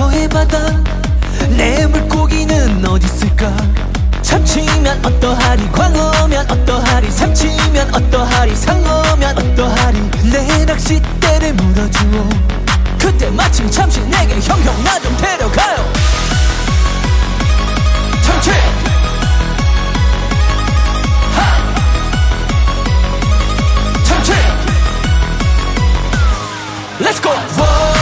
저의 바다. 내 물고기는 어디 있을까? 참치면 어떠하리? 광어면 어떠하리? 삼치면 어떠하리? 상어면 어떠하리? 내 낚싯대를 물어주오 그때 마침 잠시 내게 형형 나 좀 데려가요. 참치! Let's go!